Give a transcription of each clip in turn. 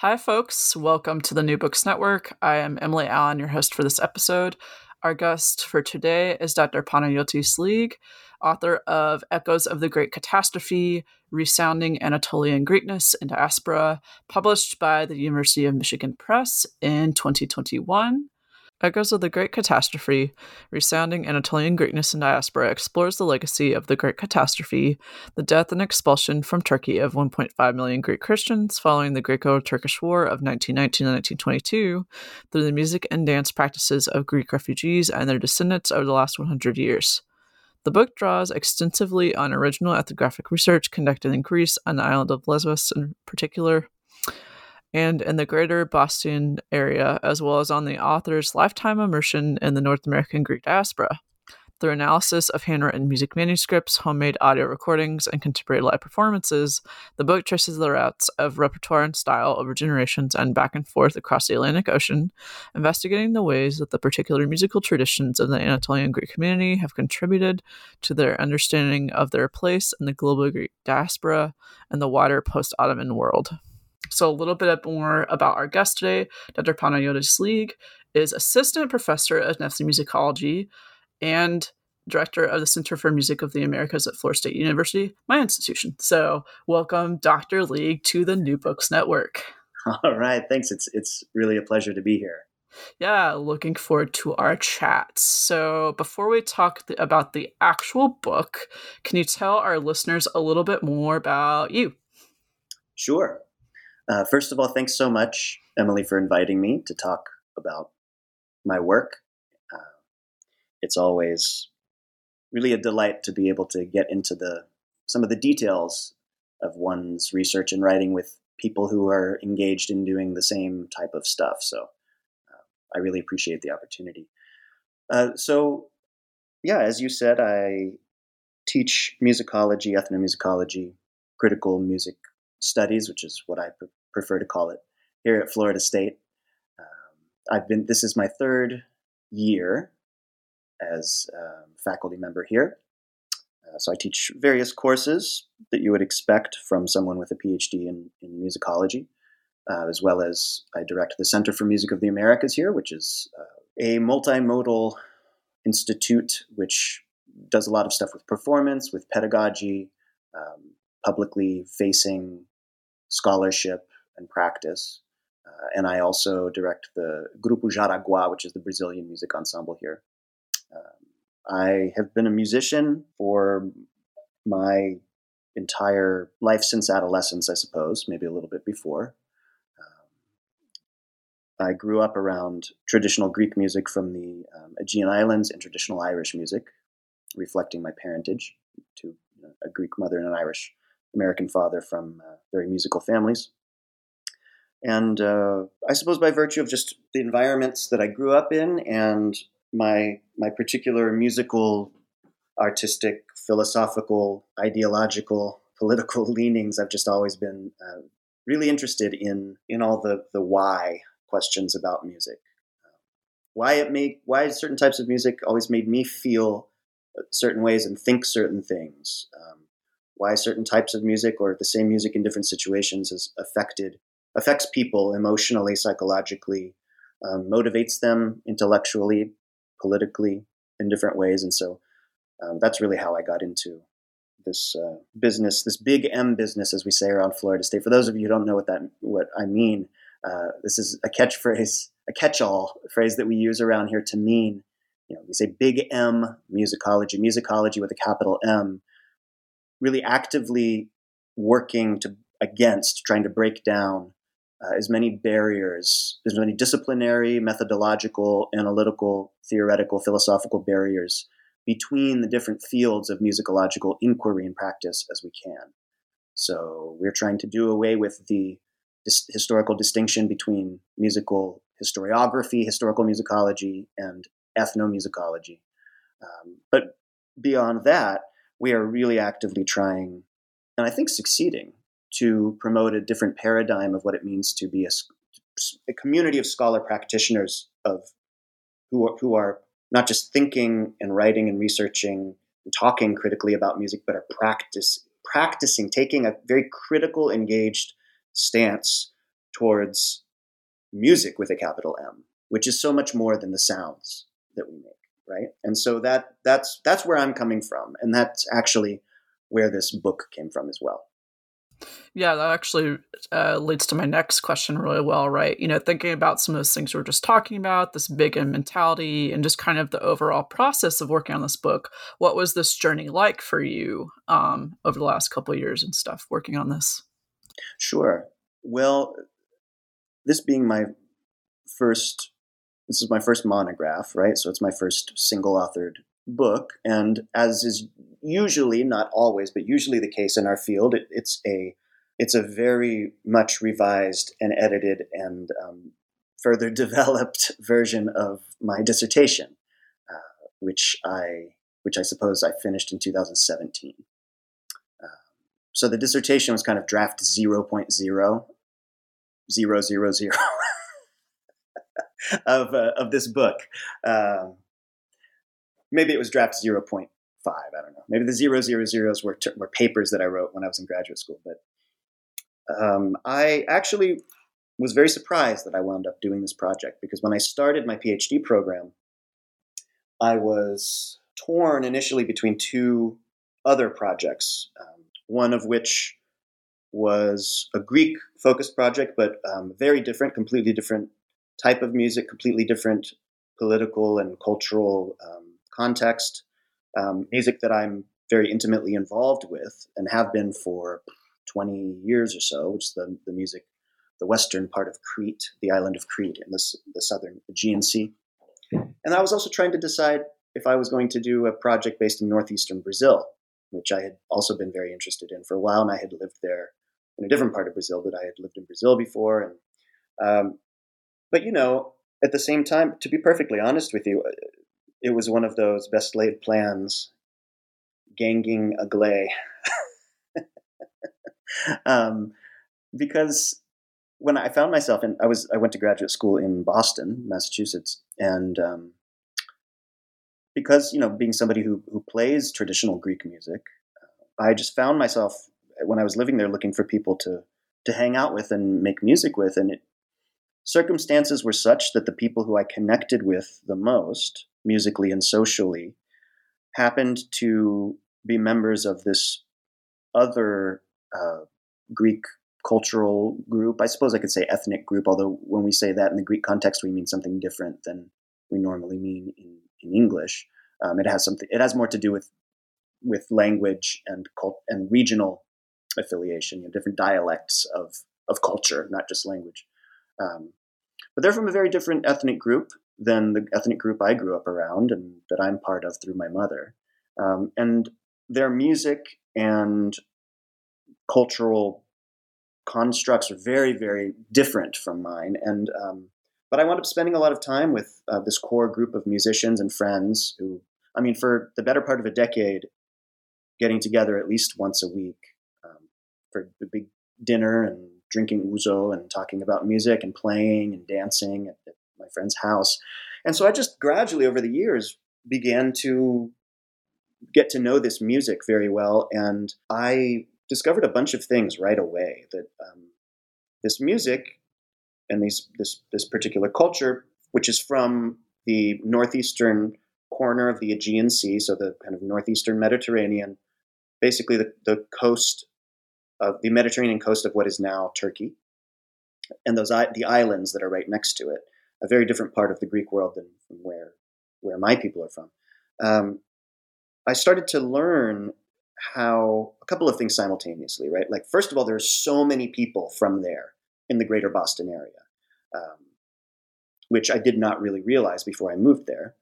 Hi, folks. Welcome to the New Books Network. I am Emily Allen, your host for this episode. Our guest for today is Dr. Panagiotis League, author of Echoes of the Great Catastrophe Resounding Anatolian Greekness and Diaspora, published by the University of Michigan Press in 2021. Echoes of the Great Catastrophe, Resounding Anatolian Greekness in Diaspora explores the legacy of the Great Catastrophe, the death and expulsion from Turkey of 1.5 million Greek Christians following the Greco Turkish War of 1919 and 1922, through the music and dance practices of Greek refugees and their descendants over the last 100 years. The book draws extensively on original ethnographic research conducted in Greece and the island of Lesbos in particular and in the greater Boston area, as well as on the author's lifetime immersion in the North American Greek diaspora. Through analysis of handwritten music manuscripts, homemade audio recordings, and contemporary live performances, the book traces the routes of repertoire and style over generations and back and forth across the Atlantic Ocean, investigating the ways that the particular musical traditions of the Anatolian Greek community have contributed to their understanding of their place in the global Greek diaspora and the wider post Ottoman world. So, a little bit more about our guest today. Dr. Panagiotis League is assistant professor of ethnomusicology and director of the Center for Music of the Americas at Florida State University, my institution. So, welcome, Dr. League, to the New Books Network. All right, thanks. It's it's really a pleasure to be here. Yeah, looking forward to our chat. So, before we talk th- about the actual book, can you tell our listeners a little bit more about you? Sure. Uh, first of all, thanks so much, Emily, for inviting me to talk about my work. Uh, it's always really a delight to be able to get into the some of the details of one's research and writing with people who are engaged in doing the same type of stuff. So uh, I really appreciate the opportunity. Uh, so, yeah, as you said, I teach musicology, ethnomusicology, critical music studies, which is what I prefer to call it, here at Florida State. Um, I've been. This is my third year as um, faculty member here. Uh, so I teach various courses that you would expect from someone with a PhD in, in musicology, uh, as well as I direct the Center for Music of the Americas here, which is uh, a multimodal institute which does a lot of stuff with performance, with pedagogy, um, publicly facing scholarship, and practice. Uh, and I also direct the Grupo Jaraguá, which is the Brazilian music ensemble here. Um, I have been a musician for my entire life since adolescence, I suppose, maybe a little bit before. Um, I grew up around traditional Greek music from the um, Aegean Islands and traditional Irish music, reflecting my parentage to you know, a Greek mother and an Irish American father from uh, very musical families. And uh, I suppose by virtue of just the environments that I grew up in and my my particular musical, artistic, philosophical, ideological, political leanings. I've just always been uh, really interested in in all the the why questions about music. why it make why certain types of music always made me feel certain ways and think certain things. Um, why certain types of music or the same music in different situations has affected affects people emotionally, psychologically, um, motivates them intellectually, politically in different ways, and so um, that's really how I got into this uh, business, this big M business, as we say around Florida State. For those of you who don't know what that what I mean, uh, this is a catchphrase, a catch-all phrase that we use around here to mean, you know, we say big M musicology, musicology with a capital M, really actively working to against trying to break down uh, as many barriers, as many disciplinary, methodological, analytical, theoretical, philosophical barriers between the different fields of musicological inquiry and practice as we can. So we're trying to do away with the dis- historical distinction between musical historiography, historical musicology, and ethnomusicology. Um, but beyond that, we are really actively trying, and I think succeeding, to promote a different paradigm of what it means to be a, a community of scholar practitioners of who are, who are not just thinking and writing and researching and talking critically about music, but are practice practicing, taking a very critical, engaged stance towards music with a capital M, which is so much more than the sounds that we make, right? And so that that's that's where I'm coming from, and that's actually where this book came from as well. Yeah, that actually uh, leads to my next question really well, right? You know, thinking about some of those things we are just talking about, this big M mentality, and just kind of the overall process of working on this book. What was this journey like for you um, over the last couple years and stuff, working on this? Sure. Well, this being my first, this is my first monograph, right? So it's my first single authored book, and as is usually, not always, but usually the case in our field, it, it's a it's a very much revised and edited and um, further developed version of my dissertation, uh, which I which I suppose I finished in 2017. Uh, so the dissertation was kind of draft 0.0, 000 of, uh, of this book. Um, maybe it was draft 0.5, I don't know. Maybe the 000s were, t- were papers that I wrote when I was in graduate school, but um, I actually was very surprised that I wound up doing this project because when I started my PhD program, I was torn initially between two other projects, um, one of which was a Greek focused project, but um, very different, completely different type of music, completely different political and cultural um, context, um, music that I'm very intimately involved with and have been for 20 years or so, which is the, the music, the western part of Crete, the island of Crete in the, the southern Aegean Sea. And I was also trying to decide if I was going to do a project based in northeastern Brazil, which I had also been very interested in for a while, and I had lived there in a different part of Brazil, but I had lived in Brazil before. And um, but you know, at the same time, to be perfectly honest with you, it was one of those best laid plans, ganging agley. um, because when I found myself in, I was I went to graduate school in Boston, Massachusetts, and um, because you know being somebody who who plays traditional Greek music, uh, I just found myself when I was living there looking for people to to hang out with and make music with, and it, circumstances were such that the people who I connected with the most, musically and socially, happened to be members of this other uh, Greek cultural group. I suppose I could say ethnic group, although when we say that in the Greek context, we mean something different than we normally mean in, in English. Um, it has something. It has more to do with with language and cult and regional affiliation, you know, different dialects of of culture, not just language. Um, but they're from a very different ethnic group than the ethnic group I grew up around and that I'm part of through my mother. Um, and their music and cultural constructs are very, very different from mine. And um, but I wound up spending a lot of time with uh, this core group of musicians and friends who, I mean, for the better part of a decade, getting together at least once a week. Um, for the big dinner and drinking ouzo and talking about music and playing and dancing at, my friend's house. And so I just gradually over the years began to get to know this music very well. And I discovered a bunch of things right away that um, this music and these, this, this particular culture, which is from the northeastern corner of the Aegean Sea, so the kind of northeastern Mediterranean, basically the, the coast of the Mediterranean coast of what is now Turkey, and those the islands that are right next to it, a very different part of the Greek world than where where my people are from. Um, I started to learn how a couple of things simultaneously, right? Like first of all, there's so many people from there in the greater Boston area, um, which I did not really realize before I moved there.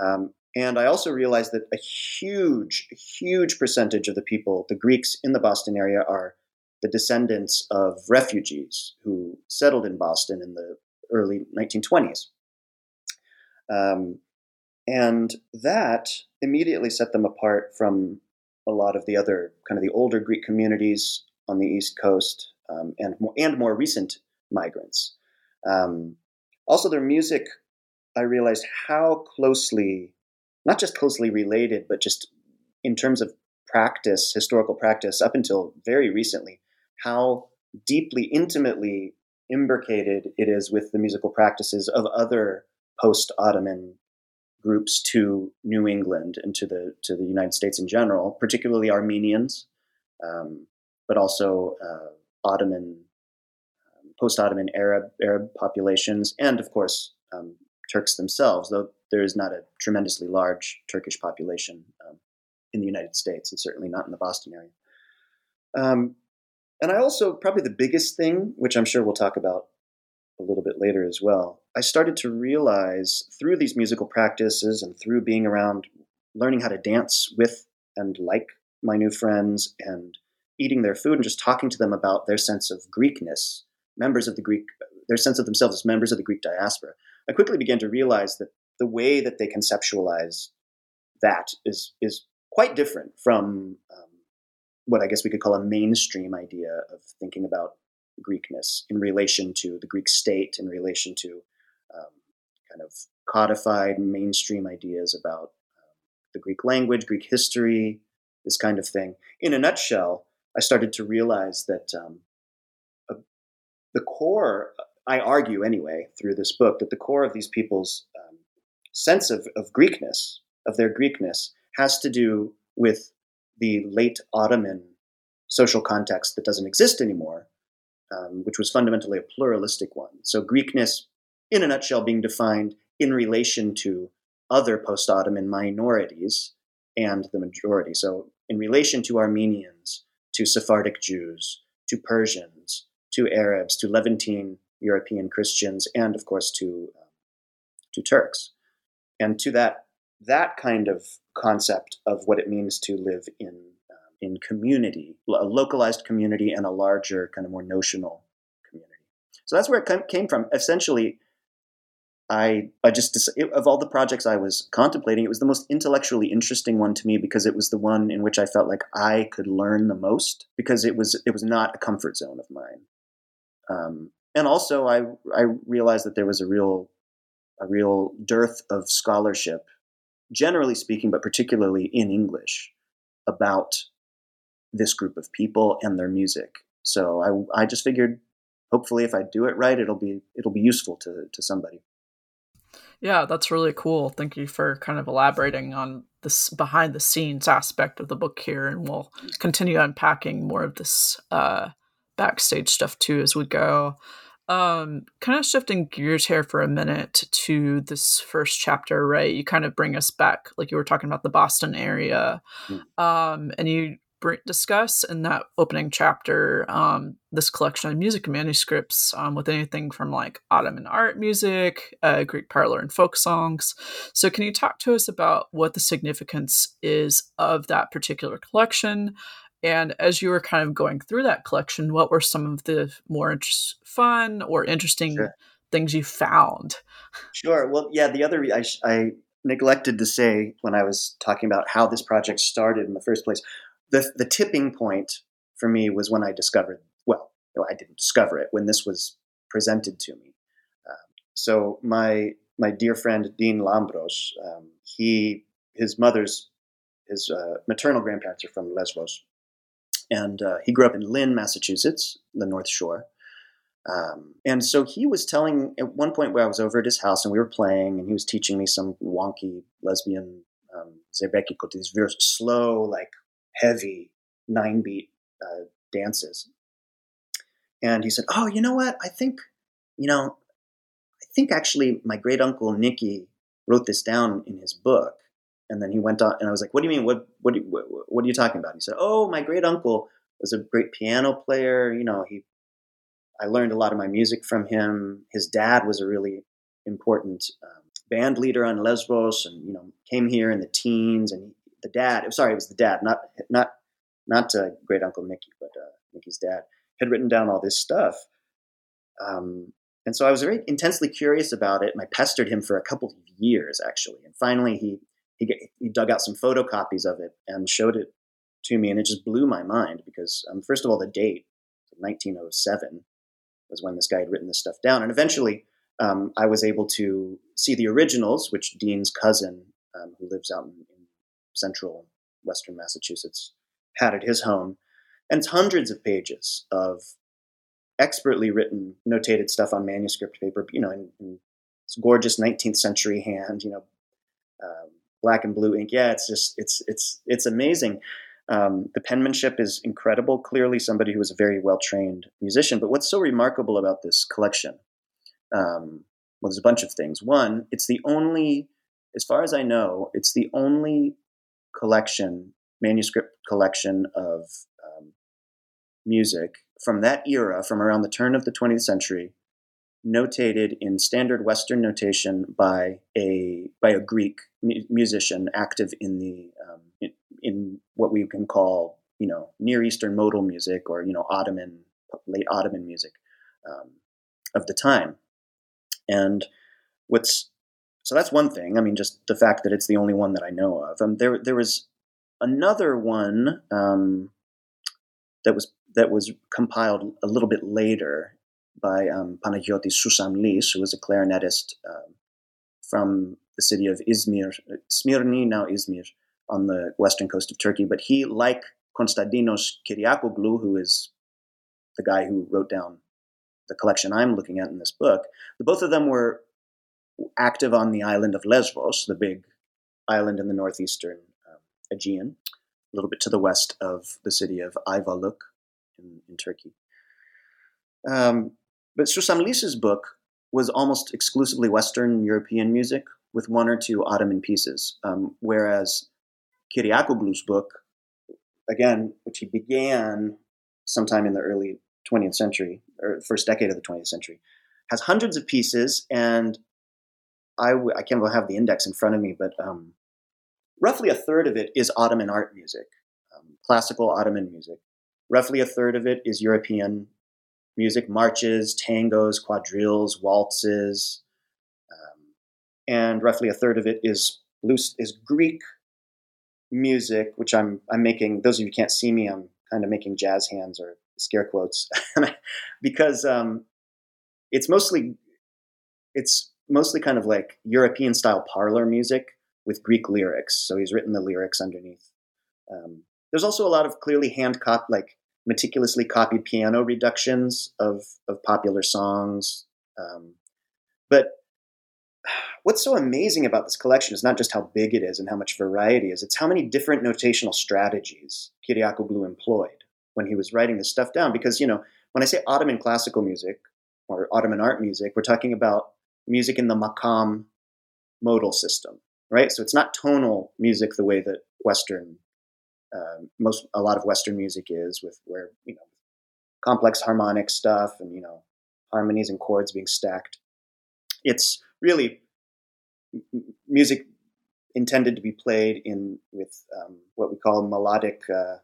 Um, and I also realized that a huge, huge percentage of the people, the Greeks in the Boston area, are the descendants of refugees who settled in Boston in the early 1920s. Um, and that immediately set them apart from a lot of the other kind of the older Greek communities on the East Coast um, and, more, and more recent migrants. Um, also, their music, I realized how closely, not just closely related, but just in terms of practice, historical practice, up until very recently, how deeply, intimately imbricated it is with the musical practices of other post Ottoman groups to New England and to the to the United States in general, particularly Armenians, um, but also uh, Ottoman, um, post-Ottoman Arab Arab populations, and of course um, Turks themselves. Though there is not a tremendously large Turkish population um, in the United States, and certainly not in the Boston area. And I also probably the biggest thing, which I'm sure we'll talk about a little bit later as well, I started to realize through these musical practices and through being around learning how to dance with and like my new friends and eating their food and just talking to them about their sense of Greekness, members of the Greek, their sense of themselves as members of the Greek diaspora. I quickly began to realize that the way that they conceptualize that is is quite different from um, what I guess we could call a mainstream idea of thinking about Greekness in relation to the Greek state, in relation to um, kind of codified mainstream ideas about um, the Greek language, Greek history, this kind of thing. In a nutshell, I started to realize that um, a, the core, I argue anyway, through this book, that the core of these people's um, sense of, of Greekness, of their Greekness, has to do with the late Ottoman social context that doesn't exist anymore, um, which was fundamentally a pluralistic one. So Greekness, in a nutshell, being defined in relation to other post Ottoman minorities and the majority. So, in relation to Armenians, to Sephardic Jews, to Persians, to Arabs, to Levantine European Christians, and of course to, um, to Turks. And to that, that kind of concept of what it means to live in in community, a localized community and a larger, kind of more notional community. So that's where it came from. Essentially, I, I just, of all the projects I was contemplating, it was the most intellectually interesting one to me because it was the one in which I felt like I could learn the most because it was, it was not a comfort zone of mine. Um, and also I, I realized that there was a real, a real dearth of scholarship, generally speaking, but particularly in English about this group of people and their music. So I, I just figured, hopefully, if I do it right, it'll be it'll be useful to to somebody. Yeah, that's really cool. Thank you for kind of elaborating on this behind the scenes aspect of the book here, and we'll continue unpacking more of this uh, backstage stuff too as we go. Um, kind of shifting gears here for a minute to this first chapter, right? You kind of bring us back, like you were talking about the Boston area, mm. um, and you discuss in that opening chapter um, this collection of music manuscripts um, with anything from like Ottoman art music, uh, Greek parlor, and folk songs. So, can you talk to us about what the significance is of that particular collection? And as you were kind of going through that collection, what were some of the more fun or interesting sure. things you found? Sure. Well, yeah, the other, I, I neglected to say when I was talking about how this project started in the first place the, the tipping point for me was when I discovered. Well, I didn't discover it when this was presented to me. Uh, so my my dear friend Dean Lambros, um, he his mother's his uh, maternal grandparents are from Lesbos, and uh, he grew up in Lynn, Massachusetts, the North Shore. Um, and so he was telling at one point where I was over at his house and we were playing, and he was teaching me some wonky lesbian um, zebekiko, these very slow, like heavy nine beat uh, dances. And he said, "Oh, you know what? I think, you know, I think actually my great uncle Nicky wrote this down in his book." And then he went on, and I was like, "What do you mean? What what what, what are you talking about?" He said, "Oh, my great uncle was a great piano player. You know, he I learned a lot of my music from him. His dad was a really important um, band leader on Lesbos, and you know came here in the teens. And the dad, sorry, it was the dad, not not not uh, great uncle Nicky, but uh, Nicky's dad had written down all this stuff. Um, and so I was very intensely curious about it, and I pestered him for a couple of years actually. And finally, he he, he dug out some photocopies of it and showed it to me, and it just blew my mind because um, first of all, the date, 1907 was when this guy had written this stuff down. And eventually, um, I was able to see the originals, which Dean's cousin, um, who lives out in, in, central western Massachusetts, had at his home. And it's hundreds of pages of expertly written, notated stuff on manuscript paper, you know, in, in this gorgeous 19th century hand, you know, um, black and blue ink. Yeah, it's just, it's, it's, it's amazing. Um, the penmanship is incredible. Clearly, somebody who was a very well trained musician. But what's so remarkable about this collection? Um, well, there's a bunch of things. One, it's the only, as far as I know, it's the only collection, manuscript collection of um, music from that era, from around the turn of the 20th century, notated in standard Western notation by a by a Greek mu- musician active in the um, in, in, what we can call you know Near Eastern modal music or you know Ottoman late Ottoman music um, of the time. And what's so that's one thing. I mean, just the fact that it's the only one that I know of. Um, there there was another one um, that was that was compiled a little bit later by um, Panagiotis Susamlis, who was a clarinetist um, from the city of Izmir, Smyrni, now Izmir, on the western coast of Turkey. But he, like Konstantinos Kyriakoglou, who is the guy who wrote down the collection I'm looking at in this book, the both of them were active on the island of Lesbos, the big island in the northeastern um, Aegean, a little bit to the west of the city of Ayvalık in, in Turkey. Um, but Susan Susamlis's book was almost exclusively Western European music with one or two Ottoman pieces, um, whereas Kyriakoglou's book, again, which he began sometime in the early 20th century, or first decade of the 20th century, has hundreds of pieces, and I w- I can't have the index in front of me, but um, roughly a third of it is Ottoman art music, um, classical Ottoman music. Roughly a third of it is European music, marches, tangos, quadrilles, waltzes, um, and roughly a third of it is loose is Greek music, which I'm I'm making. Those of you who can't see me, I'm kind of making jazz hands or scare quotes because um, it's mostly it's mostly kind of like European style parlor music with Greek lyrics. So he's written the lyrics underneath. Um, there's also a lot of clearly hand cop like meticulously copied piano reductions of of popular songs. Um, but what's so amazing about this collection is not just how big it is and how much variety is; it's how many different notational strategies Kyriakoglou employed when he was writing this stuff down. Because you know, when I say Ottoman classical music or Ottoman art music, we're talking about music in the makam modal system, right? So it's not tonal music the way that Western um, most a lot of Western music is, with where you know complex harmonic stuff and you know harmonies and chords being stacked. It's really music intended to be played in with um, what we call melodic, uh,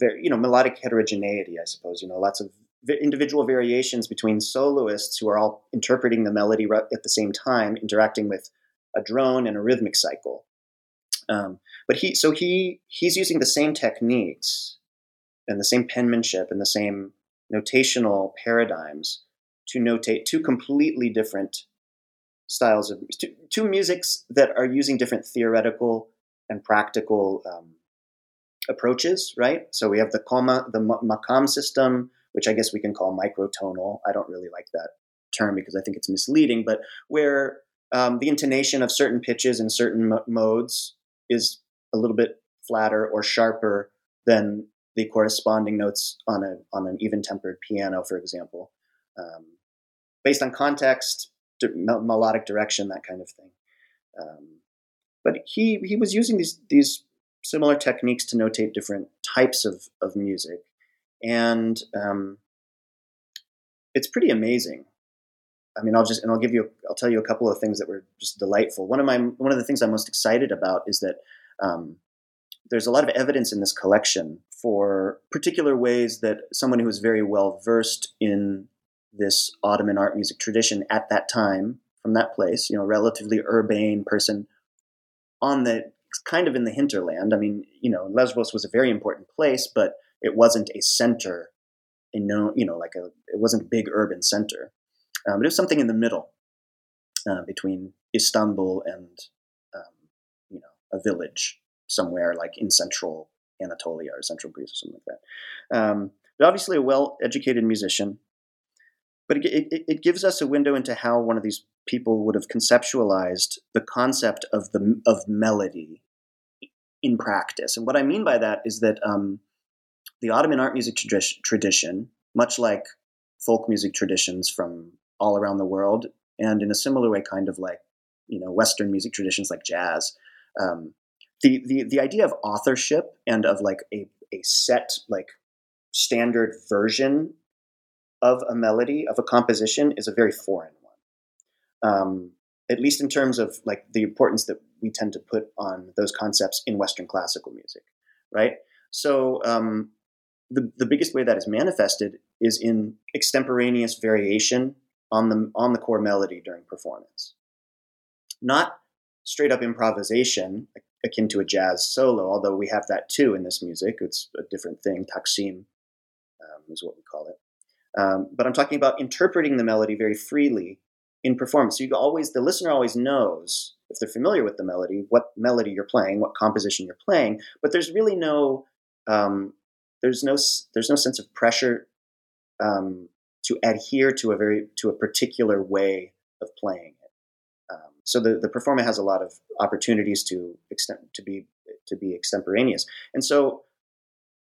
you know, melodic heterogeneity. I suppose you know lots of individual variations between soloists who are all interpreting the melody at the same time, interacting with a drone and a rhythmic cycle. Um, but he, so he, he's using the same techniques and the same penmanship and the same notational paradigms to notate two completely different styles of two, two musics that are using different theoretical and practical um, approaches, right? So we have the comma, the makam system, which I guess we can call microtonal. I don't really like that term because I think it's misleading, but where um, the intonation of certain pitches and certain modes is a little bit flatter or sharper than the corresponding notes on a on an even tempered piano, for example, um, based on context, melodic direction, that kind of thing. Um, but he he was using these these similar techniques to notate different types of of music, and um, it's pretty amazing. I mean, I'll just and I'll give you I'll tell you a couple of things that were just delightful. One of my one of the things I'm most excited about is that um, there's a lot of evidence in this collection for particular ways that someone who was very well versed in this Ottoman art music tradition at that time from that place, you know, relatively urbane person on the kind of in the hinterland. I mean, you know, Lesbos was a very important place, but it wasn't a center in no, you know, like a it wasn't a big urban center. Um, it was something in the middle uh, between Istanbul and um, you know a village somewhere like in central Anatolia or central Greece or something like that. Um, but obviously, a well-educated musician, but it, it, it, gives us a window into how one of these people would have conceptualized the concept of the of melody in practice. And what I mean by that is that um, the Ottoman art music tradi- tradition, much like folk music traditions from all around the world, and in a similar way, kind of like you know Western music traditions like jazz. Um, the, the the idea of authorship and of like a, a set like standard version of a melody of a composition is a very foreign one um, at least in terms of like the importance that we tend to put on those concepts in western classical music right so um, the, the biggest way that is manifested is in extemporaneous variation on the on the core melody during performance not straight up improvisation akin to a jazz solo, although we have that too in this music. It's a different thing. Taksim um, is what we call it. Um, but I'm talking about interpreting the melody very freely in performance. So you always, the listener always knows if they're familiar with the melody, what melody you're playing, what composition you're playing. But there's really no, um, there's no, there's no sense of pressure um, to adhere to a very to a particular way of playing it. so the, the performer has a lot of opportunities to extent to be to be extemporaneous. And so,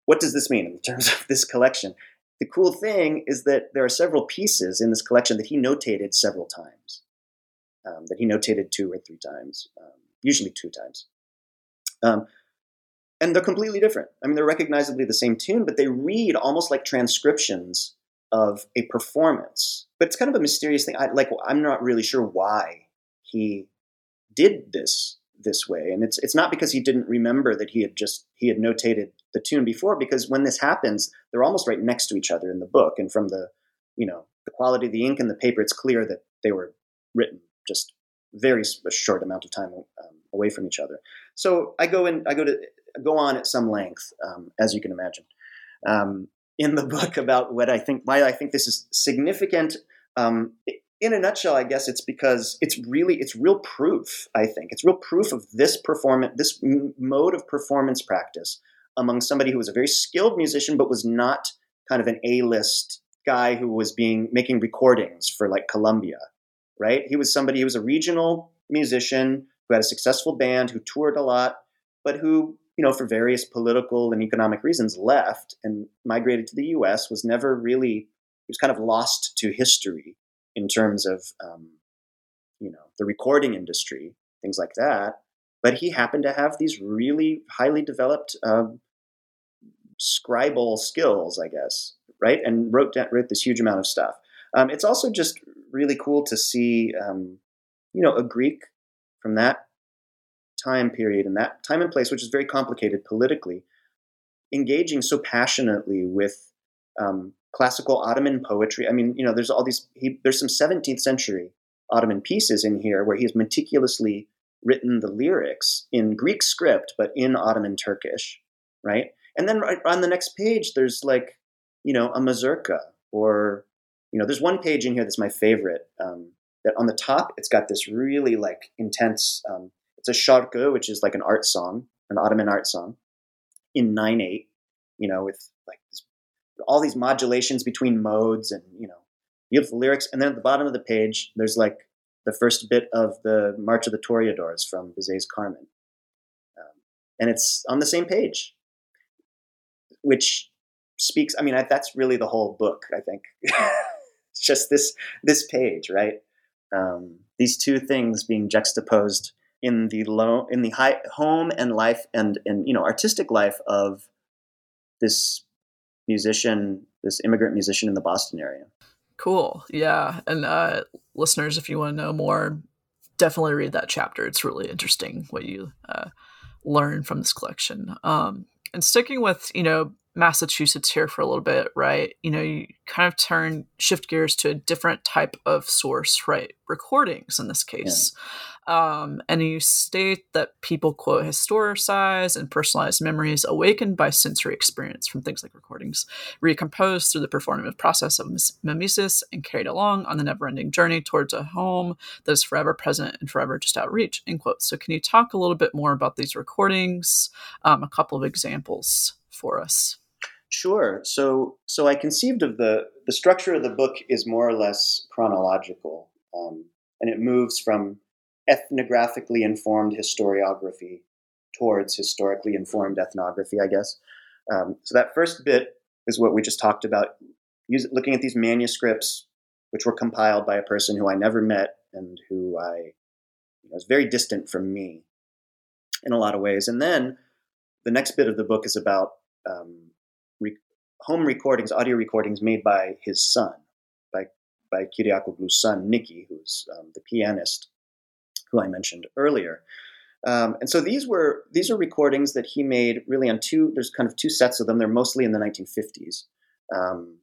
what does this mean in terms of this collection? The cool thing is that there are several pieces in this collection that he notated several times. Um, that he notated two or three times, um, usually two times. Um, and they're completely different. I mean, they're recognizably the same tune, but they read almost like transcriptions of a performance. But it's kind of a mysterious thing. I, like, I'm not really sure why he did this this way and it's it's not because he didn't remember that he had just he had notated the tune before because when this happens they're almost right next to each other in the book and from the you know the quality of the ink and the paper it's clear that they were written just very short amount of time um, away from each other so i go in i go to go on at some length um, as you can imagine um, in the book about what i think why i think this is significant um, in a nutshell, I guess it's because it's really it's real proof. I think it's real proof of this performance, this m- mode of performance practice among somebody who was a very skilled musician, but was not kind of an A-list guy who was being making recordings for like Columbia, right? He was somebody who was a regional musician who had a successful band, who toured a lot, but who you know, for various political and economic reasons, left and migrated to the U.S. Was never really he was kind of lost to history in terms of um, you know the recording industry, things like that. But he happened to have these really highly developed um, scribal skills, I guess, right? And wrote down, wrote this huge amount of stuff. Um, it's also just really cool to see, um, you know, a Greek from that time period and that time and place, which is very complicated politically, engaging so passionately with um, classical Ottoman poetry. I mean, you know, there's all these. He, there's some 17th century Ottoman pieces in here where he has meticulously written the lyrics in Greek script, but in Ottoman Turkish, right? And then right on the next page, there's like, you know, a mazurka or, you know, there's one page in here that's my favorite. Um, that on the top, it's got this really like intense, um, it's a şarkı, which is like an art song, an Ottoman art song in 9-8, you know, with like all these modulations between modes and, you know, beautiful lyrics. And then at the bottom of the page, there's like the first bit of the March of the Toreadors from Bizet's Carmen. Um, and it's on the same page, which speaks, I mean, I, that's really the whole book, I think. it's just this, this page, right? Um, these two things being juxtaposed in the low, in the high home and life and, and, you know, artistic life of this musician, this immigrant musician in the Boston area. Cool. Yeah. And uh, listeners, if you want to know more, definitely read that chapter. It's really interesting what you uh, learn from this collection. Um, and sticking with, you know, Massachusetts here for a little bit, right? You know, you kind of turn shift gears to a different type of source, right? Recordings in this case. Um, and you state that people quote historicize and personalized memories awakened by sensory experience from things like recordings, recomposed through the performative process of mimesis and carried along on the never-ending journey towards a home that is forever present and forever just out reach. End quote. So, can you talk a little bit more about these recordings? Um, a couple of examples for us. Sure. So, so I conceived of the the structure of the book is more or less chronological, um, and it moves from ethnographically informed historiography towards historically informed ethnography, I guess. Um, so that first bit is what we just talked about, use, looking at these manuscripts, which were compiled by a person who I never met and who I you know, was very distant from me in a lot of ways. And then the next bit of the book is about um, re- home recordings, audio recordings made by his son, by by Kyriakoglou's son Nicky, who's um, the pianist who I mentioned earlier. Um, and so these were these are recordings that he made really on two. There's kind of two sets of them. They're mostly in the 1950s. Um,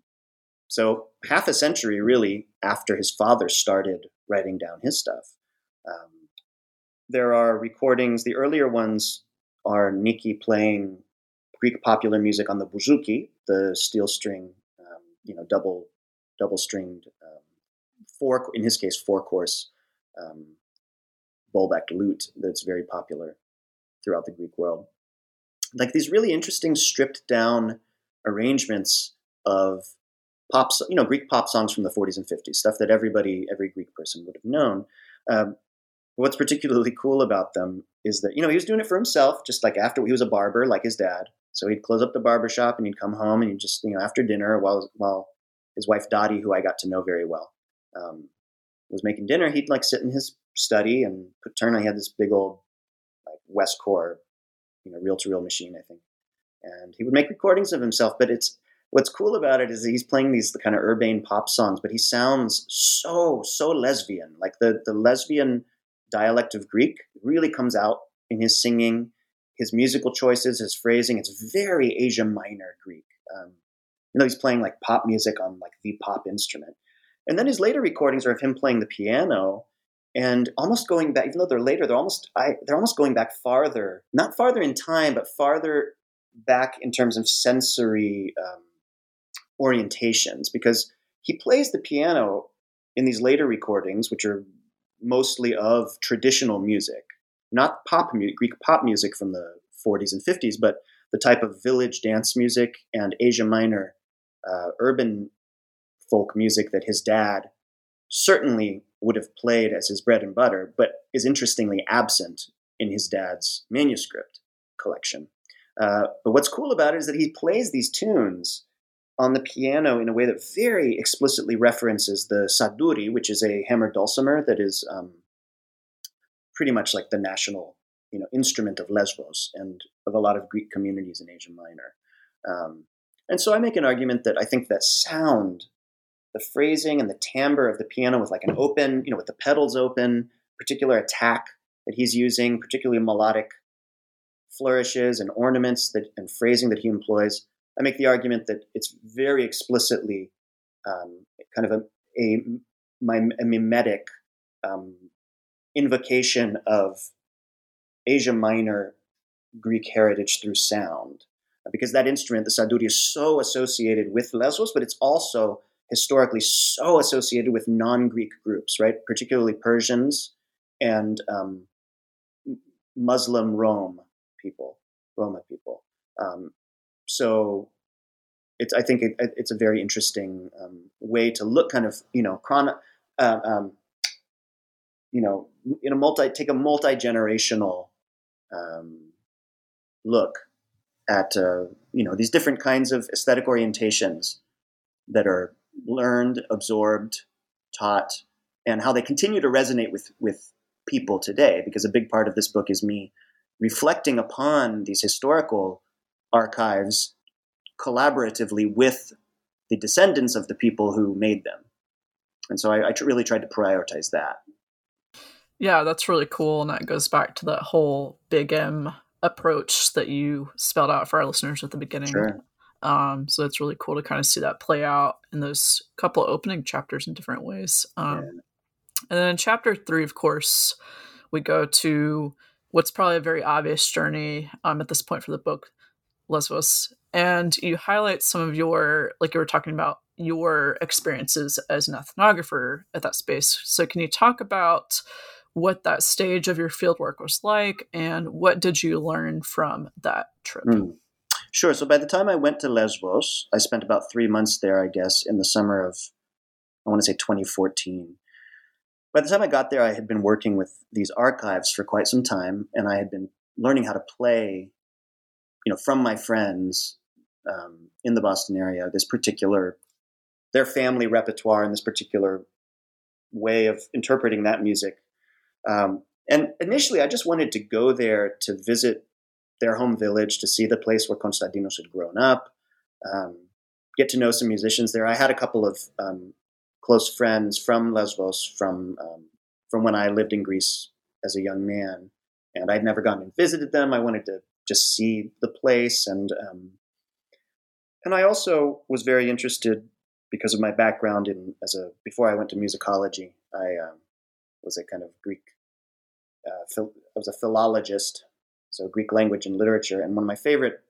so half a century really after his father started writing down his stuff. Um, there are recordings. The earlier ones are Nicky playing Greek popular music on the bouzouki, the steel string, um, you know, double double stringed um, four in his case four course um, bowlback lute that's very popular throughout the Greek world. Like these really interesting stripped down arrangements of pop, you know, Greek pop songs from the 40s and 50s, stuff that everybody, every Greek person would have known. Um, what's particularly cool about them is that, you know, he was doing it for himself, just like after he was a barber, like his dad. So he'd close up the barber shop and he'd come home and he'd just, you know, after dinner while, while his wife Dottie, who I got to know very well, um, was making dinner, he'd like sit in his study and. He had this big old like Webcor, you know, reel to reel machine, I think, and he would make recordings of himself. But it's what's cool about it is that he's playing these kind of urbane pop songs, but he sounds so so lesbian. Like the the lesbian dialect of Greek really comes out in his singing, his musical choices, his phrasing. It's very Asia Minor Greek. Um, you know, he's playing like pop music on like the pop instrument. And then his later recordings are of him playing the piano and almost going back, even though they're later, they're almost I, they're almost going back farther, not farther in time, but farther back in terms of sensory um, orientations, because he plays the piano in these later recordings, which are mostly of traditional music, not pop music, Greek pop music from the 40s and 50s, but the type of village dance music and Asia Minor uh, urban folk music that his dad certainly would have played as his bread and butter, but is interestingly absent in his dad's manuscript collection. Uh, but what's cool about it is that he plays these tunes on the piano in a way that very explicitly references the santouri, which is a hammered dulcimer that is um, pretty much like the national you know, instrument of Lesbos and of a lot of Greek communities in Asia Minor. Um, and so I make an argument that I think that sound the phrasing and the timbre of the piano with like an open, you know, with the pedals open, particular attack that he's using, particularly melodic flourishes and ornaments that and phrasing that he employs. I make the argument that it's very explicitly um, kind of a, a, a mimetic um, invocation of Asia Minor Greek heritage through sound. because that instrument, the santouri, is so associated with Lesbos, but it's also historically so associated with non-Greek groups, right? Particularly Persians and um, Muslim Rome people, Roma people. Um, so it's I think it, it's a very interesting um, way to look, kind of you know, chron- uh, um, you know, in a multi take a multi generational um, look at uh, you know these different kinds of aesthetic orientations that are learned, absorbed, taught, and how they continue to resonate with with people today. Because a big part of this book is me reflecting upon these historical archives collaboratively with the descendants of the people who made them. And so I, I really tried to prioritize that. Yeah, that's really cool. And that goes back to that whole big M approach that you spelled out for our listeners at the beginning. Sure. Um, so it's really cool to kind of see that play out in those couple opening chapters in different ways. Um, yeah. And then in chapter three, of course, we go to what's probably a very obvious journey um, at this point for the book, Lesbos. And you highlight some of your, like you were talking about, your experiences as an ethnographer at that space. So can you talk about what that stage of your fieldwork was like and what did you learn from that trip? Mm. Sure. So by the time I went to Lesbos, I spent about three months there, I guess, in the summer of, I want to say 2014. By the time I got there, I had been working with these archives for quite some time, and I had been learning how to play, you know, from my friends um, in the Boston area, this particular, their family repertoire and this particular way of interpreting that music. Um, and initially, I just wanted to go there to visit their home village to see the place where Konstantinos had grown up, um, get to know some musicians there. I had a couple of um, close friends from Lesbos from um, from when I lived in Greece as a young man, and I'd never gone and visited them. I wanted to just see the place, and um, and I also was very interested because of my background in as a before I went to musicology. I um, was a kind of Greek. Uh, phil, I was a philologist so Greek language and literature. And one of my favorite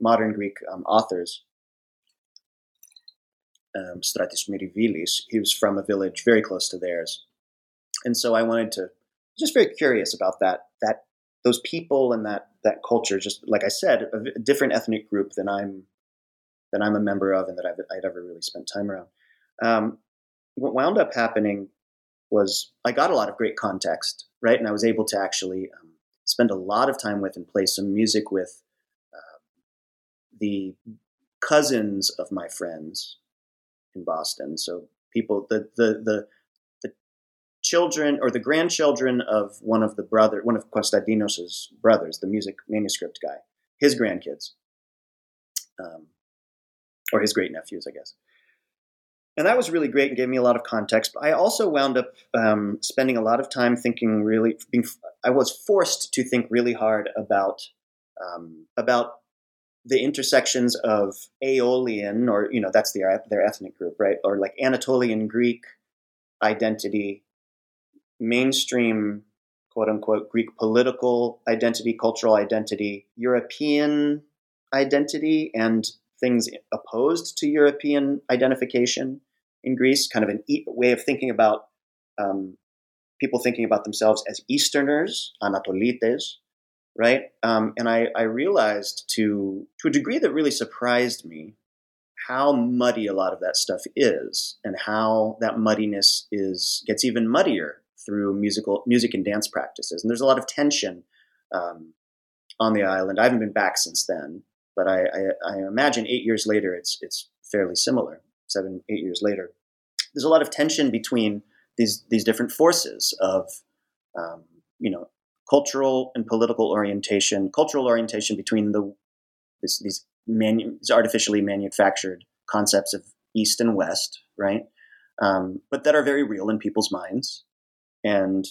modern Greek um, authors, um, Stratis Myrivilis, he was from a village very close to theirs. And so I wanted to, just very curious about that, that those people and that that culture. Just like I said, a, different ethnic group than I'm than I'm a member of, and that I've, I'd ever really spent time around. Um, what wound up happening was I got a lot of great context, right, and I was able to actually um, spend a lot of time with and play some music with uh, the cousins of my friends in Boston. So people, the the the the children or the grandchildren of one of the brother, one of Konstantinos's brothers, the music manuscript guy, his grandkids, um, or his great nephews, I guess and that was really great and gave me a lot of context. But I also wound up um, spending a lot of time thinking really. Being, I was forced to think really hard about um, about the intersections of Aeolian, or you know, that's their their ethnic group, right? Or like Anatolian Greek identity, mainstream quote unquote Greek political identity, cultural identity, European identity, and things opposed to European identification in Greece, kind of an e- way of thinking about um, people thinking about themselves as Easterners, Anatolites, right? Um, and I, I realized to to a degree that really surprised me how muddy a lot of that stuff is, and how that muddiness is gets even muddier through musical music and dance practices. And there's a lot of tension um, on the island. I haven't been back since then, but I, I, I imagine eight years later, it's it's fairly similar. Seven, eight years later, there's a lot of tension between these these different forces of um, you know cultural and political orientation, cultural orientation between the this, these, manu- these artificially manufactured concepts of East and West, right? Um, but that are very real in people's minds and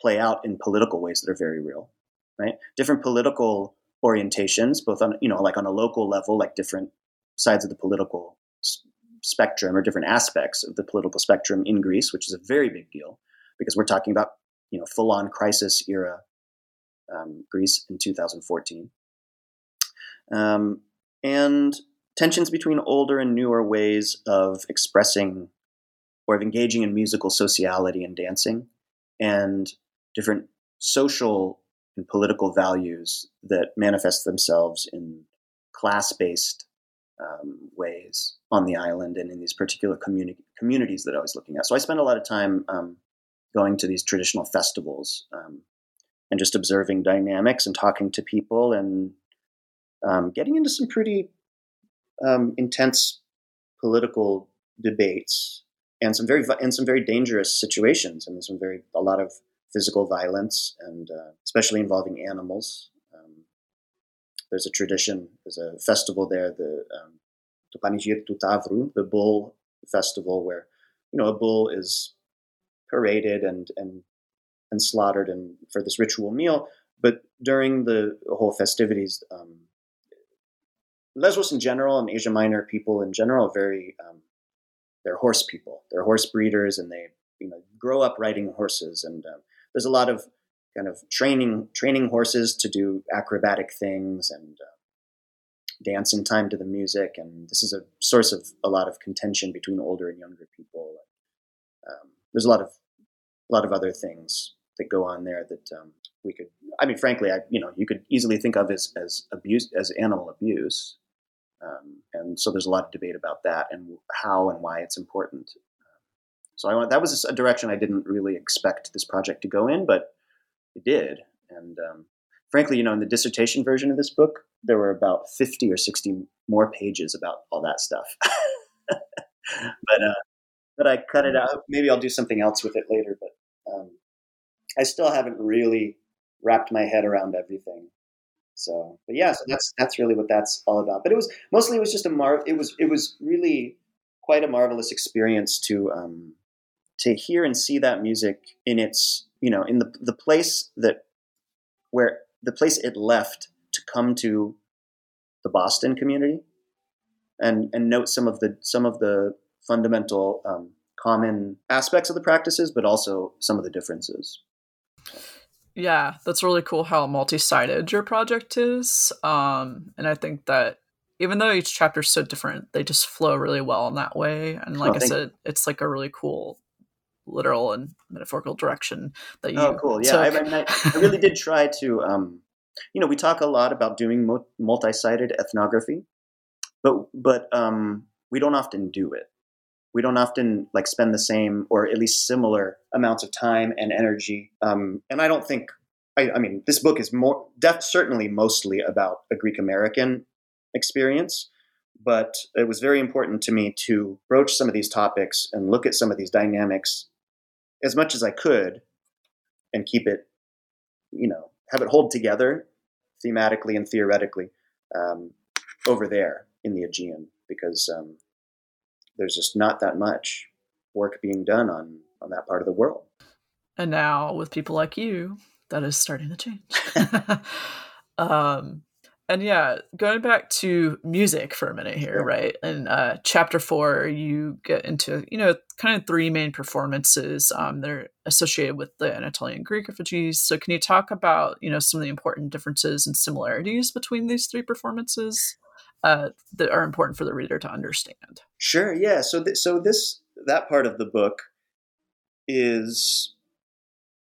play out in political ways that are very real, right? Different political orientations, both on you know like on a local level, like different sides of the political spectrum or different aspects of the political spectrum in Greece, which is a very big deal because we're talking about you know full on crisis era um, Greece in 2014. Um, and tensions between older and newer ways of expressing or of engaging in musical sociality and dancing, and different social and political values that manifest themselves in class based um, ways on the island and in these particular communi- communities that I was looking at. So I spent a lot of time um, going to these traditional festivals um, and just observing dynamics and talking to people and um, getting into some pretty um, intense political debates and some very and some very dangerous situations and some very a lot of physical violence and uh, especially involving animals. There's a tradition, there's a festival there, the um, Tutavru, the bull festival, where you know a bull is paraded and and and slaughtered and for this ritual meal. But during the whole festivities, um, Lesbos in general and Asia Minor people in general are very um, they're horse people. They're horse breeders, and they you know grow up riding horses. And um, there's a lot of kind of training training horses to do acrobatic things and uh, dance in time to the music. And this is a source of a lot of contention between older and younger people. Um, there's a lot of a lot of other things that go on there that um, we could. I mean, frankly, I you know you could easily think of as as abuse as animal abuse. Um, and so there's a lot of debate about that and how and why it's important. So I want, that was a direction I didn't really expect this project to go in, but did. And um, frankly, you know, in the dissertation version of this book, there were about 50 or 60 more pages about all that stuff. but uh, but I cut it out. Maybe I'll do something else with it later. But um, I still haven't really wrapped my head around everything. So, but yeah, so that's that's really what that's all about. But it was mostly it was just a mar. It was it was really quite a marvelous experience to um, to hear and see that music in its you know in the the place that where the place it left to come to the Boston community and and note some of the some of the fundamental um, common aspects of the practices, but also some of the differences. Yeah, that's really cool how multi-sided your project is. Um, and I think that even though each chapter is so different, they just flow really well in that way. And like oh, I said, you. it's like a really cool literal and metaphorical direction that you. Oh, cool! Yeah, I, mean, I, I, really did try to. Um, you know, we talk a lot about doing multi-sided ethnography, but but um, we don't often do it. We don't often like spend the same or at least similar amounts of time and energy. Um, and I don't think, I, I mean, this book is more, def- certainly mostly about a Greek American experience, but it was very important to me to broach some of these topics and look at some of these dynamics as much as I could and keep it, you know, have it hold together thematically and theoretically um, over there in the Aegean because um, there's just not that much work being done on on that part of the world. And now with people like you, that is starting to change. um, and yeah, going back to music for a minute here, right? In uh, chapter four, you get into you know kind of three main performances. Um, they're associated with the Anatolian Greek refugees. So, can you talk about you know some of the important differences and similarities between these three performances? uh, that are important for the reader to understand. Sure. Yeah. So th- so this that part of the book is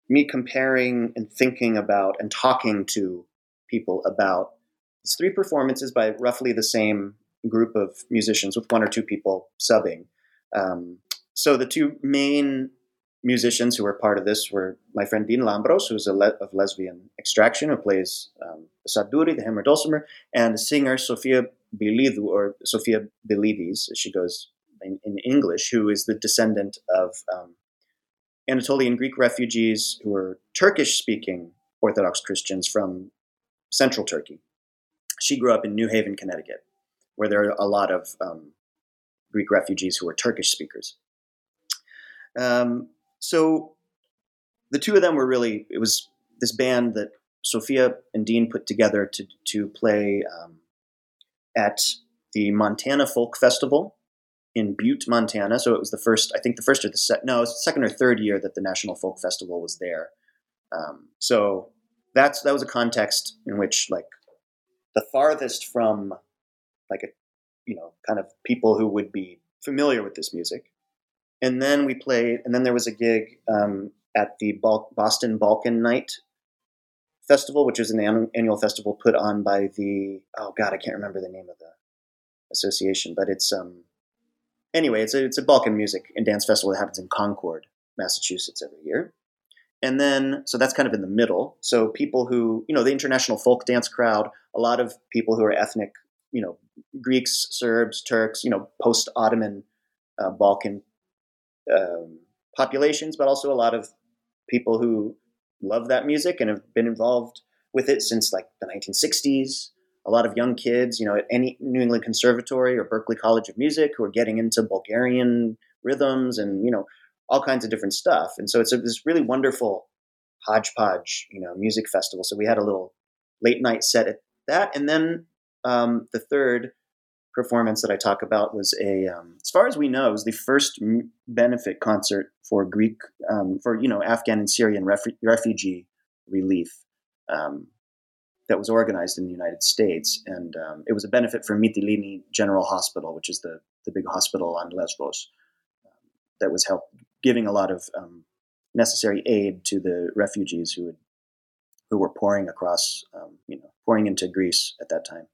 me comparing and thinking about and talking to people about these three performances by roughly the same group of musicians with one or two people subbing. Um, so the two main musicians who were part of this were my friend Dean Lambros, who's le- of lesbian extraction, who plays um, santouri, the hammer dulcimer, and the singer Sofia Bilidu, or Sophia Bilides, as she goes in, in, English, who is the descendant of um, Anatolian Greek refugees who were Turkish speaking Orthodox Christians from central Turkey. She grew up in New Haven, Connecticut, where there are a lot of um, Greek refugees who are Turkish speakers. Um, so the two of them were really, it was this band that Sophia and Dean put together to, to play um, at the Montana Folk Festival in Butte, Montana. So it was the first, I think the first or the second, no, it was second or third year that the National Folk Festival was there. Um, so that's that was a context in which like the farthest from like a you know kind of people who would be familiar with this music. And then we played, and then there was a gig um, at the Boston Balkan Night Festival, which is an annual festival put on by the oh god, I can't remember the name of the association, but it's um anyway, it's a it's a Balkan music and dance festival that happens in Concord, Massachusetts every year. And then, so that's kind of in the middle. So people who, you know, the international folk dance crowd, a lot of people who are ethnic, you know, Greeks, Serbs, Turks, you know, post Ottoman uh, Balkan um, populations, but also a lot of people who love that music and have been involved with it since like the 1960s. A lot of young kids, you know, at any New England Conservatory or Berklee College of Music who are getting into Bulgarian rhythms and, you know, all kinds of different stuff. And so it's a, this really wonderful hodgepodge, you know, music festival. So we had a little late night set at that. And then um, the third performance that I talk about was a, um, as far as we know, it was the first benefit concert for Greek, um, for, you know, Afghan and Syrian ref- refugee relief um, that was organized in the United States. And um, it was a benefit for Mytilene General Hospital, which is the, the big hospital on Lesbos um, that was help giving a lot of um, necessary aid to the refugees who who were pouring across, um, you know, pouring into Greece at that time.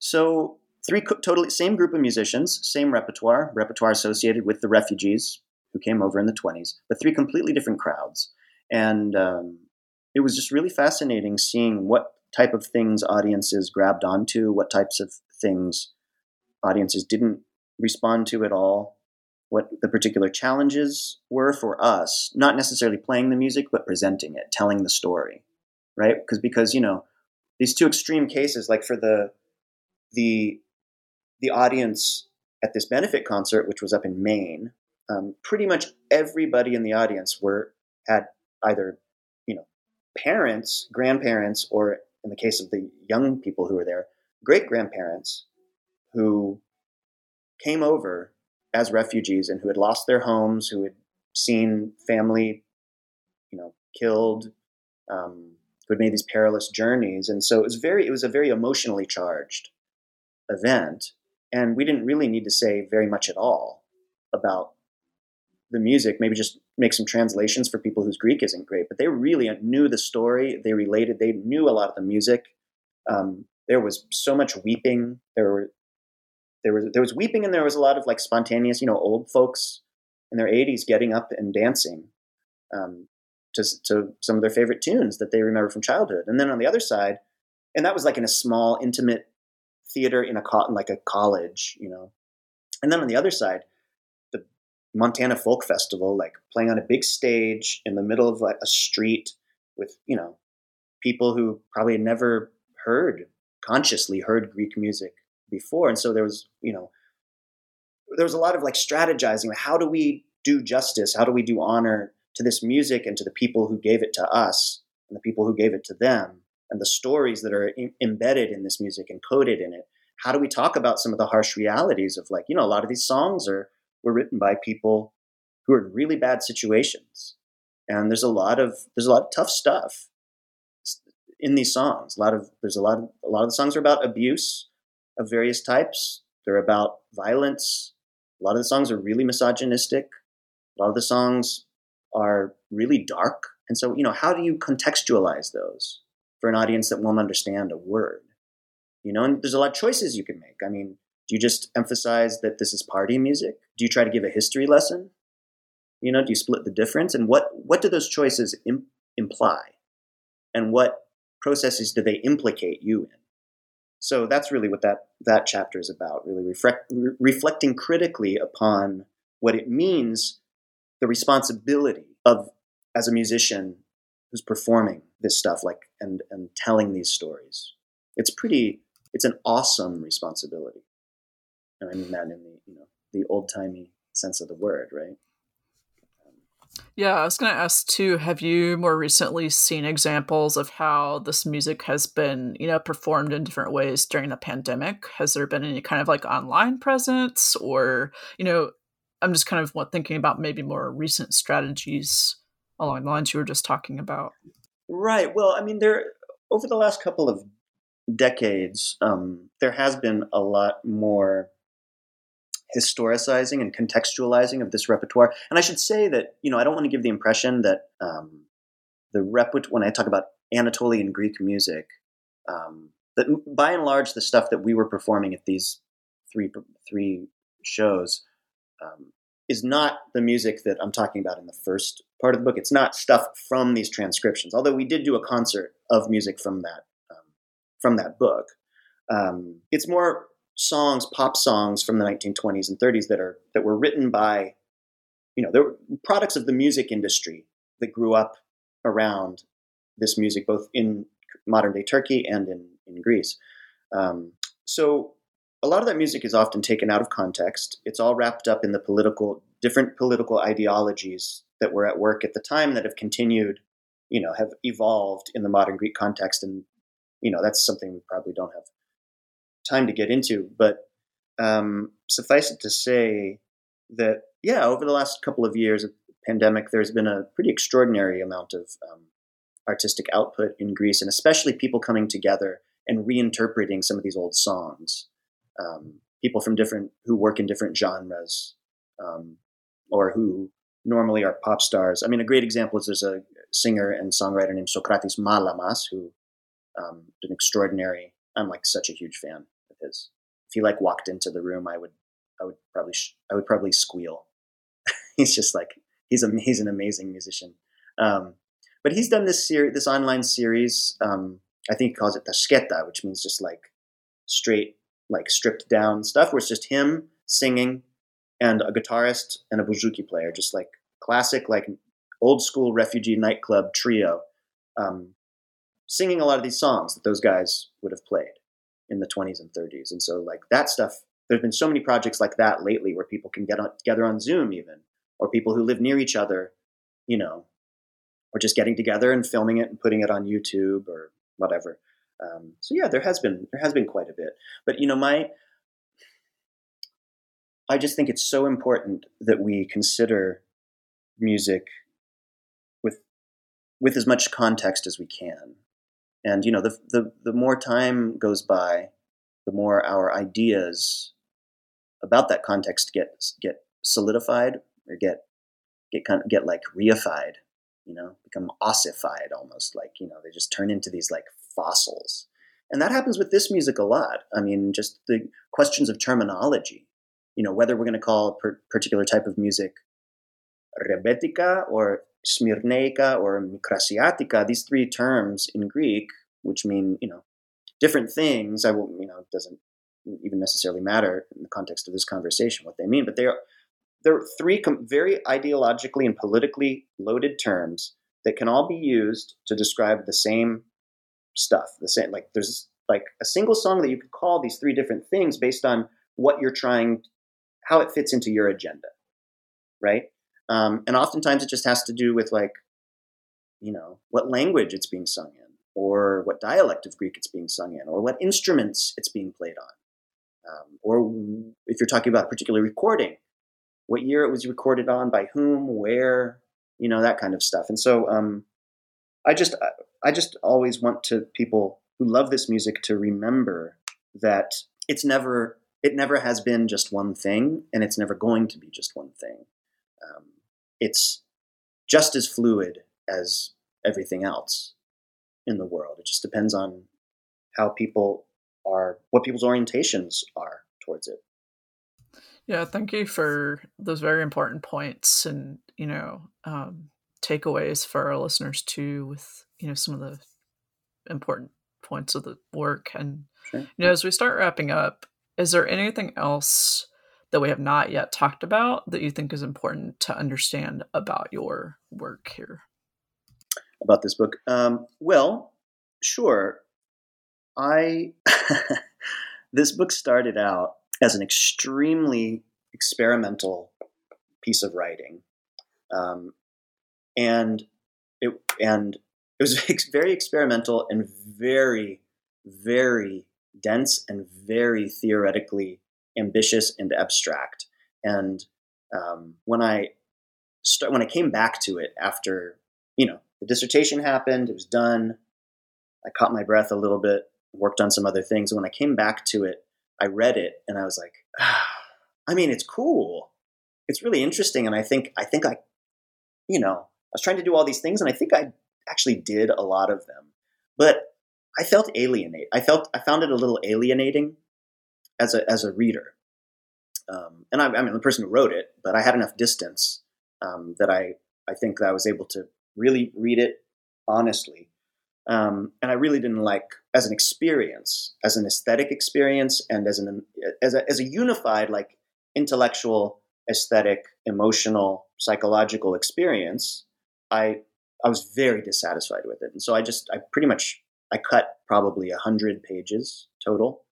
So three co- totally same group of musicians, same repertoire, repertoire associated with the refugees who came over in the 20s, but three completely different crowds. And um, it was just really fascinating seeing what type of things audiences grabbed onto, what types of things audiences didn't respond to at all, what the particular challenges were for us, not necessarily playing the music, but presenting it, telling the story, right? Because because you know these two extreme cases, like for the the the audience at this benefit concert, which was up in Maine, um, pretty much everybody in the audience were had either you know parents, grandparents, or in the case of the young people who were there, great grandparents who came over as refugees and who had lost their homes, who had seen family, you know, killed, um, who had made these perilous journeys, and so it was very, it was a very emotionally charged event, and we didn't really need to say very much at all about the music. Maybe just make some translations for people whose Greek isn't great, but they really knew the story. They related. They knew a lot of the music. Um, there was so much weeping. There were there was there was weeping and there was a lot of like spontaneous, you know, old folks in their 80s getting up and dancing um, to to some of their favorite tunes that they remember from childhood. And then on the other side, and that was like in a small, intimate theater in a co- like a college, you know. And then on the other side, the Montana Folk Festival, like playing on a big stage in the middle of like a street with you know people who probably never heard consciously heard Greek music before. And so there was, you know, there was a lot of like strategizing. How do we do justice? How do we do honor to this music and to the people who gave it to us and the people who gave it to them and the stories that are in- embedded in this music and coded in it? How do we talk about some of the harsh realities of like, you know, a lot of these songs are were written by people who are in really bad situations. And there's a lot of there's a lot of tough stuff in these songs. A lot of there's a lot of a lot of the songs are about abuse of various types. They're about violence. A lot of the songs are really misogynistic. A lot of the songs are really dark. And so, you know, how do you contextualize those for an audience that won't understand a word? You know, and there's a lot of choices you can make. I mean, do you just emphasize that this is party music? Do you try to give a history lesson? You know, do you split the difference? And what what do those choices Im- imply? And what processes do they implicate you in? So that's really what that that chapter is about. Really reflect, re- reflecting critically upon what it means, the responsibility of as a musician who's performing this stuff, like and and telling these stories. It's pretty. It's an awesome responsibility. And I mean that in the you know the old timey sense of the word, right? Yeah, I was going to ask too have you more recently seen examples of how this music has been, you know, performed in different ways during the pandemic? Has there been any kind of like online presence or, you know, I'm just kind of thinking about maybe more recent strategies along the lines you were just talking about. Right. Well, I mean, there over the last couple of decades, um, there has been a lot more historicizing and contextualizing of this repertoire. And I should say that you know I don't want to give the impression that um, the repertoire when I talk about Anatolian Greek music, um, that by and large the stuff that we were performing at these three three shows um, is not the music that I'm talking about in the first part of the book. It's not stuff from these transcriptions, although we did do a concert of music from that um, from that book. Um, it's more songs, pop songs from the 1920s and 30s that are that were written by, you know, they products of the music industry that grew up around this music, both in modern day Turkey and in in Greece. Um, so a lot of that music is often taken out of context. It's all wrapped up in the political, different political ideologies that were at work at the time that have continued, you know, have evolved in the modern Greek context. And, you know, that's something we probably don't have time to get into. But um, suffice it to say that, yeah, over the last couple of years of pandemic, there's been a pretty extraordinary amount of um, artistic output in Greece, and especially people coming together and reinterpreting some of these old songs um, people from different who work in different genres um, or who normally are pop stars. I mean, a great example is there's a singer and songwriter named Socrates Malamas who um, an extraordinary. I'm like such a huge fan of his. If he like walked into the room, I would, I would probably, sh- I would probably squeal. he's just like he's a he's an amazing musician. Um, but he's done this series, this online series. Um, I think he calls it Tashketa, which means just like straight like stripped down stuff where it's just him singing and a guitarist and a bouzouki player, just like classic, like old school refugee nightclub trio, um, singing a lot of these songs that those guys would have played in the 20s and 30s. And so, like that stuff, there's been so many projects like that lately where people can get on, together on Zoom, even, or people who live near each other, you know, or just getting together and filming it and putting it on YouTube or whatever. Um, so yeah, there has been there has been quite a bit. But you know, my I just think it's so important that we consider music with with as much context as we can. And you know, the the the more time goes by, the more our ideas about that context get get solidified or get get kind of get like reified, you know, become ossified almost like, you know, they just turn into these like fossils. And that happens with this music a lot. I mean, just the questions of terminology, you know, whether we're going to call a per- particular type of music rebetika or smirneica or mikrasiatica, these three terms in Greek, which mean, you know, different things, I will, you know, it doesn't even necessarily matter in the context of this conversation what they mean, but they are, they're three com- very ideologically and politically loaded terms that can all be used to describe the same stuff. The same, like there's like a single song that you could call these three different things based on what you're trying, how it fits into your agenda, right? Um, and oftentimes it just has to do with like, you know, what language it's being sung in, or what dialect of Greek it's being sung in, or what instruments it's being played on, um, or if you're talking about a particular recording, what year it was recorded on, by whom, where, you know, that kind of stuff. And so, um, I just I just always want to people who love this music to remember that it's never it never has been just one thing, and it's never going to be just one thing. Um, it's just as fluid as everything else in the world. It just depends on how people are, what people's orientations are towards it. Yeah, thank you for those very important points, and you know, um, takeaways for our listeners too with you know some of the important points of the work and sure. you know as we start wrapping up is there anything else that we have not yet talked about that you think is important to understand about your work here? About this book? Um, well sure. I this book started out as an extremely experimental piece of writing. Um, and it and it was very experimental and very very dense and very theoretically ambitious and abstract and um, when i start when i came back to it after you know the dissertation happened it was done i caught my breath a little bit worked on some other things. When I came back to it, I read it and I was like, ah, I mean, it's cool. It's really interesting. And I think, I think I, you know, I was trying to do all these things and I think I actually did a lot of them. But I felt alienate. I felt, I found it a little alienating as a, as a reader. Um, and I, I mean, the person who wrote it, but I had enough distance um, that I, I think that I was able to really read it honestly. Um, and I really didn't like as an experience, as an aesthetic experience, and as an as a, as a unified like intellectual, aesthetic, emotional, psychological experience. I I was very dissatisfied with it, and so I just I pretty much I cut probably a hundred pages total,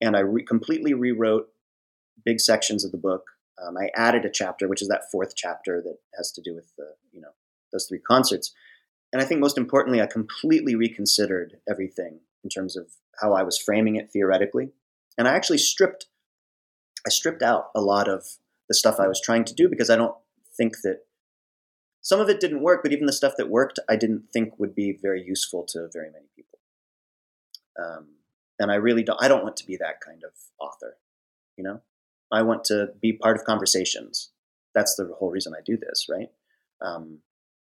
and I re- completely rewrote big sections of the book. Um, I added a chapter, which is that fourth chapter that has to do with the you know those three concerts. And I think most importantly, I completely reconsidered everything in terms of how I was framing it theoretically. And I actually stripped I stripped out a lot of the stuff I was trying to do because I don't think that some of it didn't work, but even the stuff that worked, I didn't think would be very useful to very many people. Um, and I really don't. I don't want to be that kind of author. You know, I want to be part of conversations. That's the whole reason I do this, right? Um,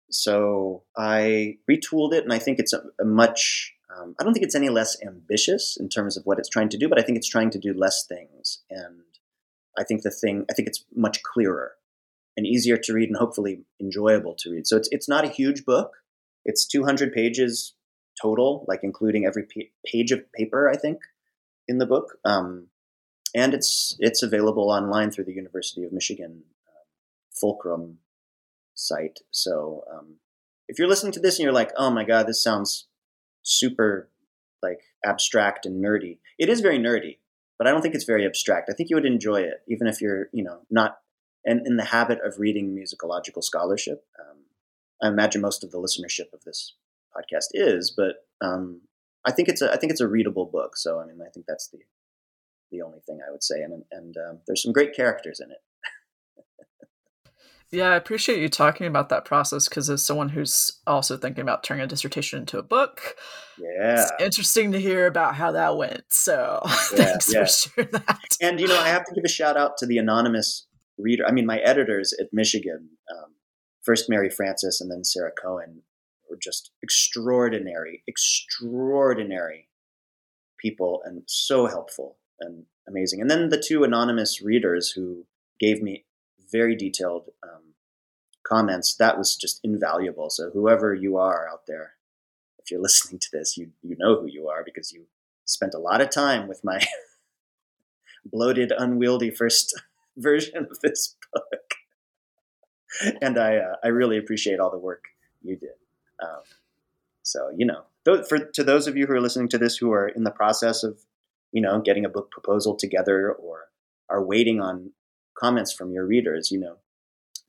so I retooled it, and I think it's a, a much. Um, I don't think it's any less ambitious in terms of what it's trying to do, but I think it's trying to do less things, and I think the thing. I think it's much clearer and easier to read, and hopefully enjoyable to read. So it's it's not a huge book. It's 200 pages total, like including every page of paper. I think in the book, um, and it's it's available online through the University of Michigan uh, Fulcrum site. So um, if you're listening to this and you're like, oh my god, this sounds super like abstract and nerdy, it is very nerdy, but I don't think it's very abstract. I think you would enjoy it, even if you're you know not in, in the habit of reading musicological scholarship. Um, I imagine most of the listenership of this podcast is, but um, I think it's a I think it's a readable book. So I mean, I think that's the the only thing I would say. And and um, there's some great characters in it. Yeah, I appreciate you talking about that process because as someone who's also thinking about turning a dissertation into a book, yeah, it's interesting to hear about how that went. So yeah, thanks yeah. for sharing that. And you know, I have to give a shout out to the anonymous reader. I mean, my editors at Michigan, um, first Mary Francis and then Sarah Cohen, were just extraordinary, extraordinary people and so helpful and amazing. And then the two anonymous readers who gave me very detailed um, comments. That was just invaluable. So whoever you are out there, if you're listening to this, you you know who you are because you spent a lot of time with my bloated, unwieldy first version of this book, and I uh, I really appreciate all the work you did. Um, so you know, th- for to those of you who are listening to this who are in the process of you know getting a book proposal together or are waiting on comments from your readers, you know,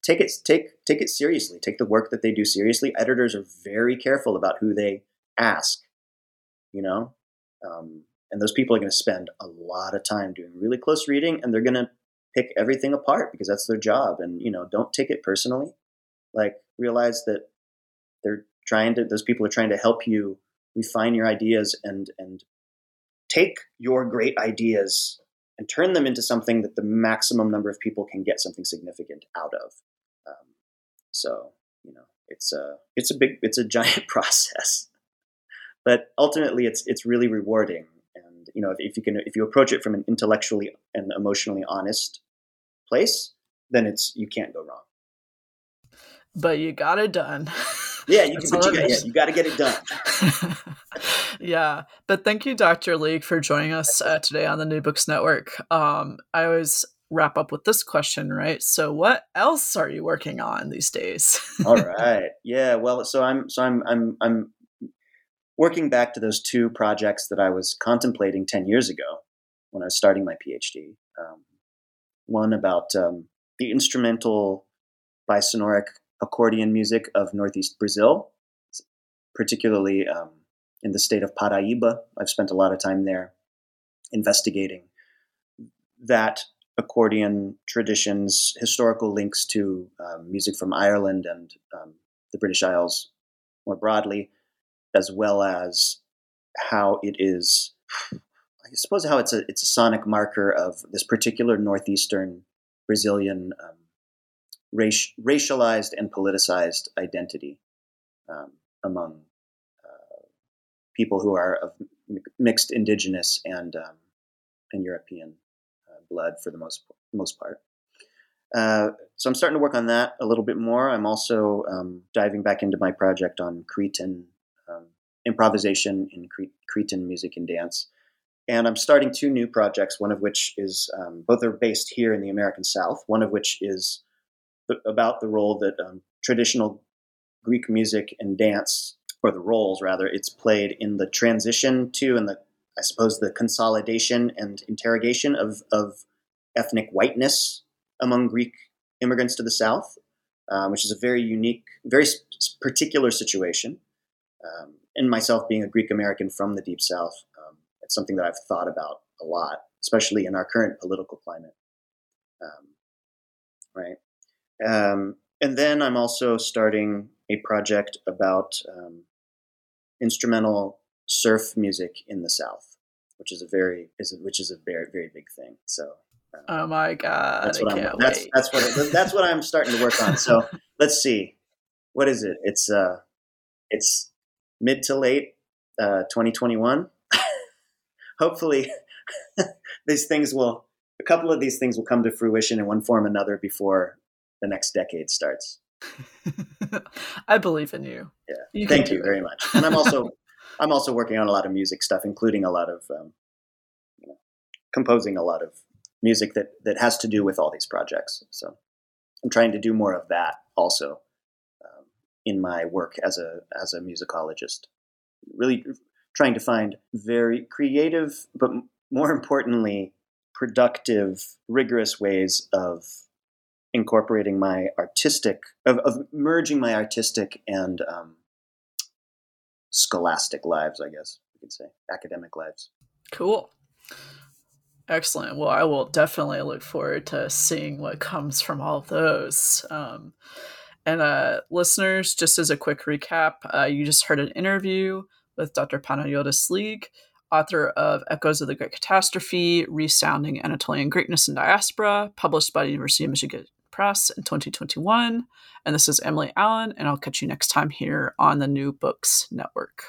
take it take take it seriously. Take the work that they do seriously. Editors are very careful about who they ask, you know, um, and those people are going to spend a lot of time doing really close reading, and they're going to pick everything apart because that's their job. And you know, don't take it personally. Like realize that they're trying to; those people are trying to help you refine your ideas and and take your great ideas and turn them into something that the maximum number of people can get something significant out of. Um, so you know, it's a it's a big it's a giant process, but ultimately it's it's really rewarding. And you know, if, if you can if you approach it from an intellectually and emotionally honest place, then it's you can't go wrong. But you got it done. Yeah, you, can, you, got, yeah, you got to get it done. yeah, but thank you, Dr. League, for joining us uh, today on the New Books Network. Um, I always wrap up with this question, right? So, what else are you working on these days? All right. Yeah. Well, so I'm so I'm I'm I'm working back to those two projects that I was contemplating ten years ago when I was starting my PhD. Um, one about um, the instrumental bisonoric accordion music of Northeast Brazil, particularly um, in the state of Paraíba. I've spent a lot of time there investigating that accordion traditions, historical links to um, music from Ireland and um, the British Isles more broadly, as well as how it is I suppose how it's a it's a sonic marker of this particular northeastern Brazilian um, racialized and politicized identity um, among uh, people who are of mixed indigenous and um, and European uh, blood for the most most part. Uh, so I'm starting to work on that a little bit more. I'm also um, diving back into my project on Cretan um, improvisation in Cre- Cretan music and dance. And I'm starting two new projects, one of which is um, both are based here in the American South, one of which is about the role that um, traditional Greek music and dance, or the roles rather, it's played in the transition to and the, I suppose, the consolidation and interrogation of, of ethnic whiteness among Greek immigrants to the South, um, which is a very unique, very particular situation. Um, and myself being a Greek American from the Deep South, um, it's something that I've thought about a lot, especially in our current political climate. Um, right. Um, and then I'm also starting a project about um, instrumental surf music in the South, which is a very is a, which is a very very big thing. So Oh my god! That's what I am that's that's what that's what I'm starting to work on. So let's see, what is it? It's uh, it's mid to late uh, 2021. Hopefully, these things will a couple of these things will come to fruition in one form or another before the next decade starts. I believe in you. Yeah, you thank you very much. And I'm also I'm also working on a lot of music stuff, including a lot of um, you know, composing a lot of music that that has to do with all these projects. So I'm trying to do more of that also um, in my work as a as a musicologist. Really trying to find very creative, but more importantly, productive, rigorous ways of incorporating my artistic of, of merging my artistic and um, scholastic lives. I guess you could say academic lives. Cool. Excellent. Well, I will definitely look forward to seeing what comes from all those. Um, and uh, listeners, just as a quick recap, uh, you just heard an interview with Dr. Panayotis League, author of Echoes of the Great Catastrophe, Resounding Anatolian Greekness in Diaspora, published by the University of Michigan Press in 2021. And this is Emily Allen, and I'll catch you next time here on the New Books Network.